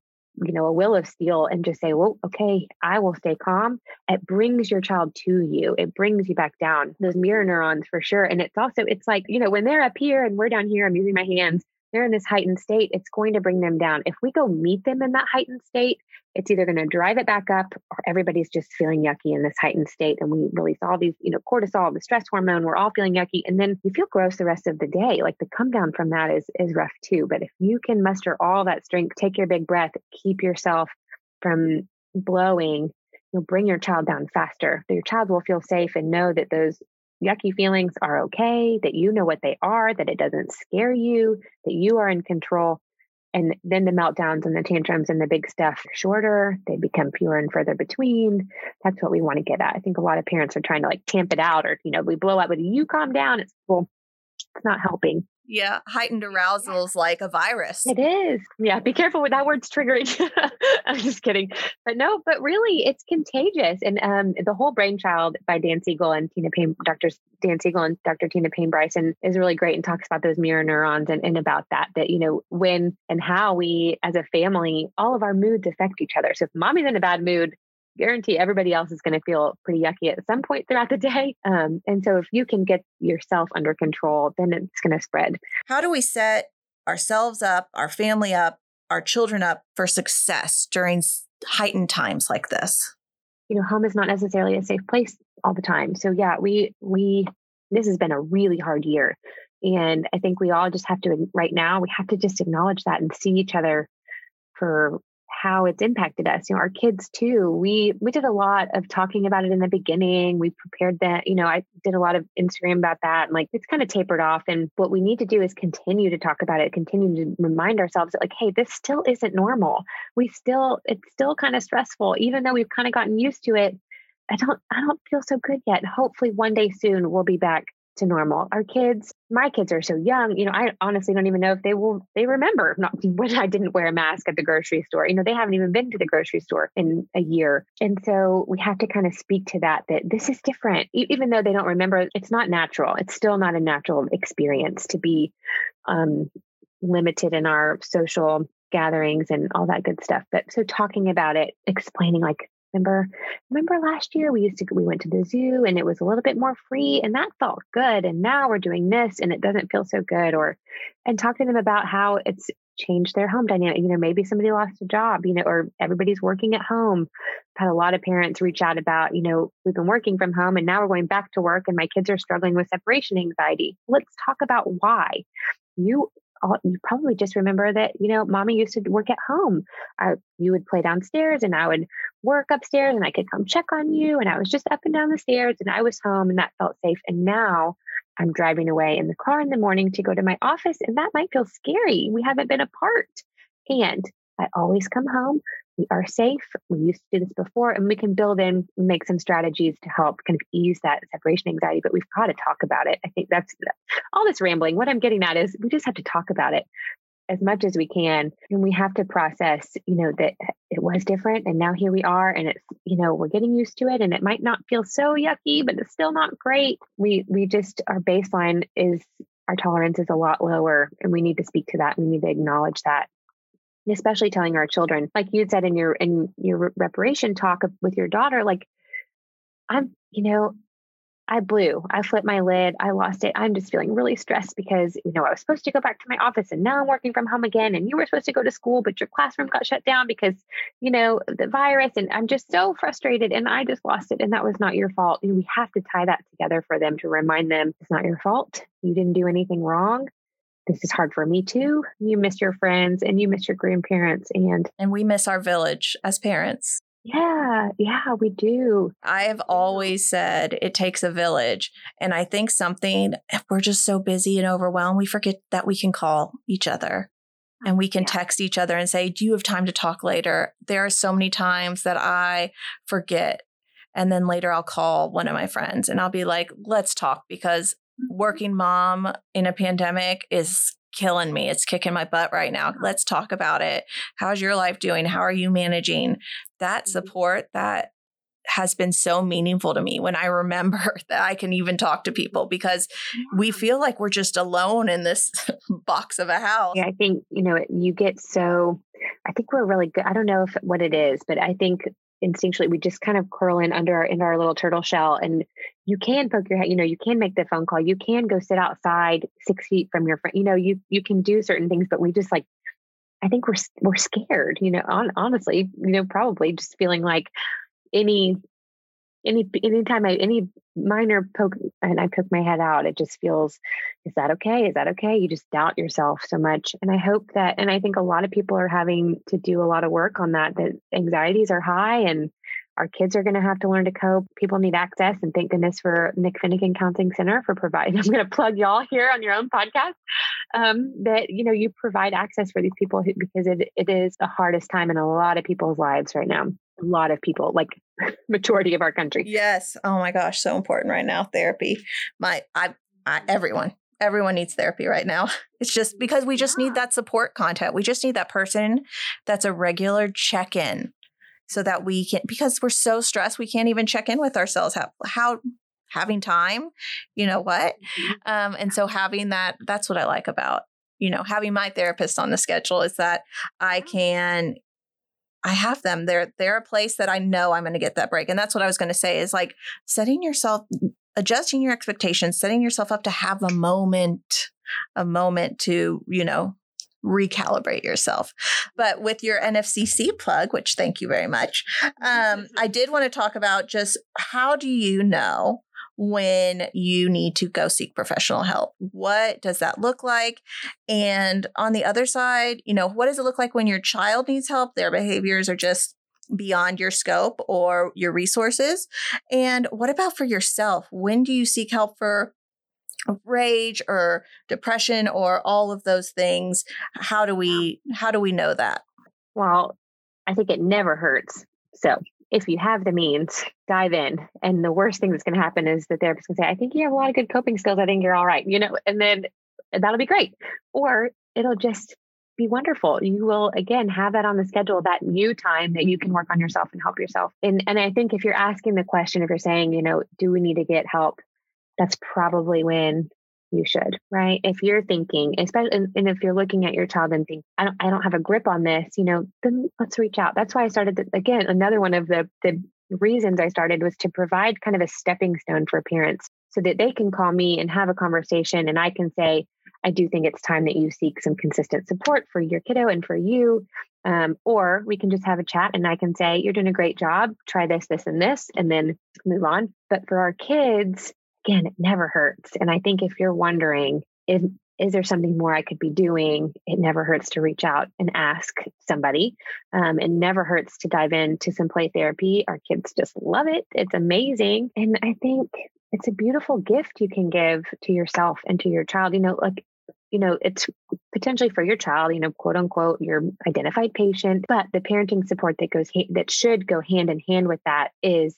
S2: you know, a will of steel and just say, well, okay, I will stay calm. It brings your child to you. It brings you back down. Those mirror neurons for sure. And it's also, it's like, you know, when they're up here and we're down here, I'm using my hands, they're in this heightened state, it's going to bring them down. If we go meet them in that heightened state, it's either going to drive it back up or everybody's just feeling yucky in this heightened state. And we release all these, you know, cortisol, the stress hormone, we're all feeling yucky. And then you feel gross the rest of the day. Like the come down from that is is rough too. But if you can muster all that strength, take your big breath, keep yourself from blowing, you'll bring your child down faster. Your child will feel safe and know that those yucky feelings are okay, that you know what they are, that it doesn't scare you, that you are in control. And then the meltdowns and the tantrums and the big stuff shorter, they become fewer and further between. That's what we want to get at. I think a lot of parents are trying to like tamp it out or, you know, we blow up with you calm down. It's well, it's not helping.
S1: Yeah, heightened arousal is like a virus.
S2: It is. Yeah, be careful with that word's triggering. I'm just kidding. But no, but really it's contagious. And um, the Whole-Brain Child by Dan Siegel and Tina Payne, Dr. Dan Siegel and Dr. Tina Payne Bryson is really great and talks about those mirror neurons and, and about that, that, you know, when and how we as a family, all of our moods affect each other. So if mommy's in a bad mood, guarantee everybody else is going to feel pretty yucky at some point throughout the day. Um, and so if you can get yourself under control, then it's going to spread.
S1: How do we set ourselves up, our family up, our children up for success during heightened times like this?
S2: You know, home is not necessarily a safe place all the time. So yeah, we we this has been a really hard year. And I think we all just have to right now we have to just acknowledge that and see each other for how it's impacted us. You know, our kids too. We we did a lot of talking about it in the beginning. We prepared that, you know, I did a lot of Instagram about that and like it's kind of tapered off. And what we need to do is continue to talk about it, continue to remind ourselves that like, hey, this still isn't normal. We still it's still kind of stressful, even though we've kind of gotten used to it. I don't I don't feel so good yet. Hopefully one day soon we'll be back to normal. Our kids, my kids are so young, you know, I honestly don't even know if they will they remember not when I didn't wear a mask at the grocery store. You know, they haven't even been to the grocery store in a year. And so we have to kind of speak to that that this is different. Even though they don't remember, it's not natural. It's still not a natural experience to be um limited in our social gatherings and all that good stuff. But so talking about it, explaining like, remember, remember last year we used to we went to the zoo and it was a little bit more free and that felt good. And now we're doing this and it doesn't feel so good. Or and talk to them about how it's changed their home dynamic. You know, maybe somebody lost a job, you know, or everybody's working at home. I've had a lot of parents reach out about, you know, we've been working from home and now we're going back to work and my kids are struggling with separation anxiety. Let's talk about why. You you probably just remember that you know mommy used to work at home. I, you would play downstairs and i would work upstairs and i could come check on you and i was just up and down the stairs and i was home and that felt safe. And now i'm driving away in the car in the morning to go to my office and that might feel scary. We haven't been apart. And i always come home we are safe. We used to do this before, and we can build in, make some strategies to help kind of ease that separation anxiety. But we've got to talk about it. I think that's all this rambling. What I'm getting at is we just have to talk about it as much as we can and we have to process you know that it was different and now here we are and it's you know we're getting used to it and it might not feel so yucky but it's still not great we we just our baseline is our tolerance is a lot lower and we need to speak to that we need to acknowledge that especially telling our children like you said in your in your reparation talk with your daughter like i'm you know i blew i flipped my lid i lost it i'm just feeling really stressed because you know i was supposed to go back to my office and now i'm working from home again and you were supposed to go to school but your classroom got shut down because you know the virus and i'm just so frustrated and i just lost it and that was not your fault. And we have to tie that together for them to remind them it's not your fault. You didn't do anything wrong this is hard for me too. You miss your friends and you miss your grandparents and
S1: and we miss our village as parents.
S2: Yeah, yeah, we do.
S1: I have always said it takes a village. And I think something, if we're just so busy and overwhelmed, we forget that we can call each other and we can yeah. text each other and say, Do you have time to talk later? There are so many times that I forget. And then later I'll call one of my friends and I'll be like, Let's talk because working mom in a pandemic is killing me. It's kicking my butt right now. Let's talk about it. How's your life doing? How are you managing that mm-hmm. support that has been so meaningful to me when I remember that I can even talk to people because we feel like we're just alone in this box of a house.
S2: Yeah, I think, you know, you get so, I think we're really good. I don't know if what it is, but I think instinctually we just kind of curl in under our in our little turtle shell and you can poke your head you know you can make the phone call you can go sit outside six feet from your friend you know you you can do certain things but we just like i think we're we're scared you know on, honestly you know probably just feeling like any any anytime I any minor poke and I poke my head out, it just feels, is that okay? Is that okay? You just doubt yourself so much. And I hope that, and I think a lot of people are having to do a lot of work on that, that anxieties are high and our kids are going to have to learn to cope. People need access. And thank goodness for Nick Finnegan Counseling Center for providing, I'm going to plug y'all here on your own podcast, um, that, you know, you provide access for these people who, because it, it is the hardest time in a lot of people's lives right now a lot of people, like majority of our country.
S1: Yes. Oh my gosh, so important right now. Therapy. My I, I everyone everyone needs therapy right now. It's just because we just need that support content. We just need that person that's a regular check-in so that we can because we're so stressed we can't even check in with ourselves how how having time, you know what? Mm-hmm. Um and so having that that's what I like about you know having my therapist on the schedule is that I can I have them. They're they're a place that I know I'm going to get that break. And that's what I was going to say is like setting yourself adjusting your expectations, setting yourself up to have a moment, a moment to, you know, recalibrate yourself. But with your NFCC plug, which thank you very much, um, I did want to talk about just how do you know when you need to go seek professional help. What does that look like? And on the other side, you know, what does it look like when your child needs help? Their behaviors are just beyond your scope or your resources. And what about for yourself? When do you seek help for rage or depression or all of those things? How do we how do we know that?
S2: Well, I think it never hurts. So if you have the means, dive in. And the worst thing that's going to happen is the therapist can say, I think you have a lot of good coping skills. I think you're all right, you know, and then that'll be great. Or it'll just be wonderful. You will again have that on the schedule, that new time that you can work on yourself and help yourself. And and I think if you're asking the question, if you're saying, you know, do we need to get help? That's probably when you should, right? If you're thinking, especially, and, and if you're looking at your child and think, I don't, I don't have a grip on this, you know, then let's reach out. That's why I started. Again, another one of the the reasons I started was to provide kind of a stepping stone for parents so that they can call me and have a conversation, and I can say, I do think it's time that you seek some consistent support for your kiddo and for you. Um, or we can just have a chat and I can say, You're doing a great job. Try this, this, and this, and then move on. But for our kids, again, it never hurts. And I think if you're wondering, if, is there something more I could be doing? It never hurts to reach out and ask somebody. Um, it never hurts to dive into some play therapy. Our kids just love it. It's amazing. And I think it's a beautiful gift you can give to yourself and to your child. You know, like, you know, it's potentially for your child, you know, quote unquote, your identified patient, but the parenting support that goes, that should go hand in hand with that is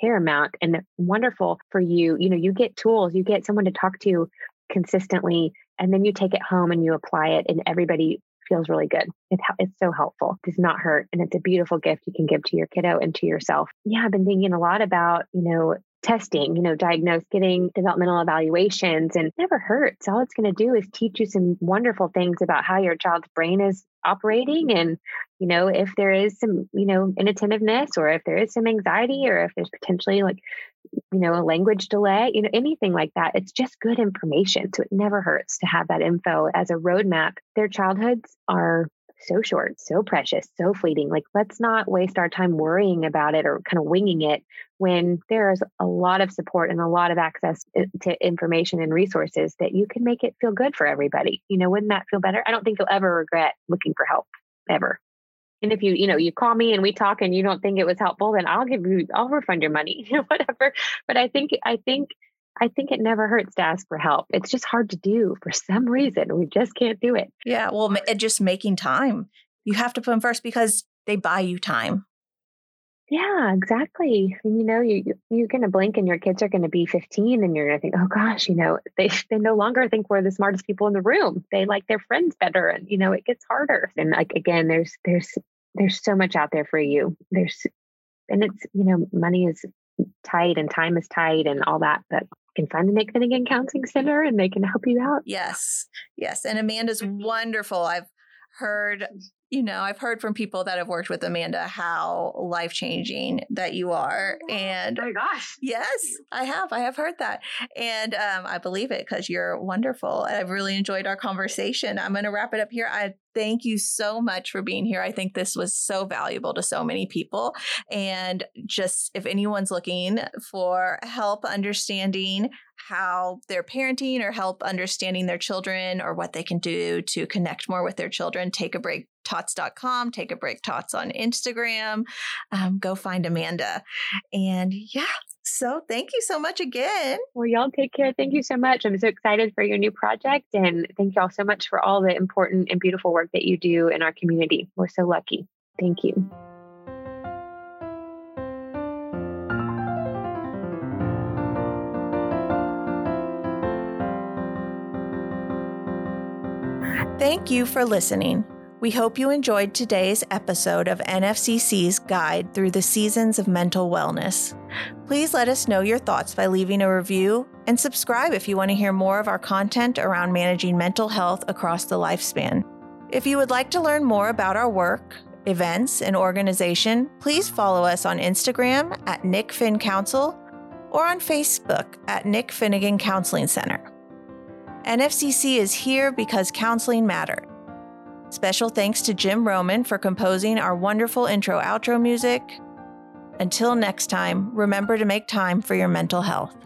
S2: paramount and wonderful for you. You know, you get tools, you get someone to talk to consistently, and then you take it home and you apply it, and everybody feels really good. It, it's so helpful. It does not hurt. And it's a beautiful gift you can give to your kiddo and to yourself. Yeah, I've been thinking a lot about, you know, testing, you know, diagnose, getting developmental evaluations, and never hurts. All it's going to do is teach you some wonderful things about how your child's brain is operating mm-hmm. and you know if there is some you know inattentiveness or if there is some anxiety or if there's potentially like you know a language delay you know anything like that it's just good information so it never hurts to have that info as a roadmap. Their childhoods are so short, so precious, so fleeting. Like, let's not waste our time worrying about it or kind of winging it when there is a lot of support and a lot of access eh, to information and resources that you can make it feel good for everybody. You know, wouldn't that feel better? I don't think you'll ever regret looking for help, ever. And if you, you know, you call me and we talk and you don't think it was helpful, then I'll give you, I'll refund your money, you know, whatever. But I think, I think I think it never hurts to ask for help. It's just hard to do for some reason. We just can't do it.
S1: Yeah. Well, just making time. You have to put them first because they buy you time.
S2: Yeah, exactly. And you know, you you're gonna blink and your kids are gonna be 15 and you're gonna think, oh gosh, you know, they they no longer think we're the smartest people in the room. They like their friends better. And you know, it gets harder. And like again, there's there's there's so much out there for you. There's and it's, you know, money is tight and time is tight and all that. But can find the Nick Finnegan Counseling Center and they can help you out.
S1: Yes. Yes. And Amanda's wonderful. I've heard you know, I've heard from people that have worked with Amanda how life changing that you are. And
S2: oh my gosh.
S1: Yes, I have. I have heard that. And um, I believe it because you're wonderful. And I've really enjoyed our conversation. I'm going to wrap it up here. I thank you so much for being here. I think this was so valuable to so many people. And just if anyone's looking for help understanding how they're parenting or help understanding their children or what they can do to connect more with their children, take a break tots.com, take a break tots on Instagram. Um, go find Amanda. And yeah, so thank you so much again.
S2: Well, y'all take care. Thank you so much. I'm so excited for your new project. And thank y'all so much for all the important and beautiful work that you do in our community. We're so lucky. Thank you.
S1: Thank you for listening. We hope you enjoyed today's episode of NFCC's Guide Through the Seasons of Mental Wellness. Please let us know your thoughts by leaving a review and subscribe if you want to hear more of our content around managing mental health across the lifespan. If you would like to learn more about our work, events, and organization, please follow us on Instagram at Nick Finn Counsel or on Facebook at Nick Finnegan Counseling Center. NFCC is here because counseling matters. Special thanks to Jim Roman for composing our wonderful intro outro music. Until next time, remember to make time for your mental health.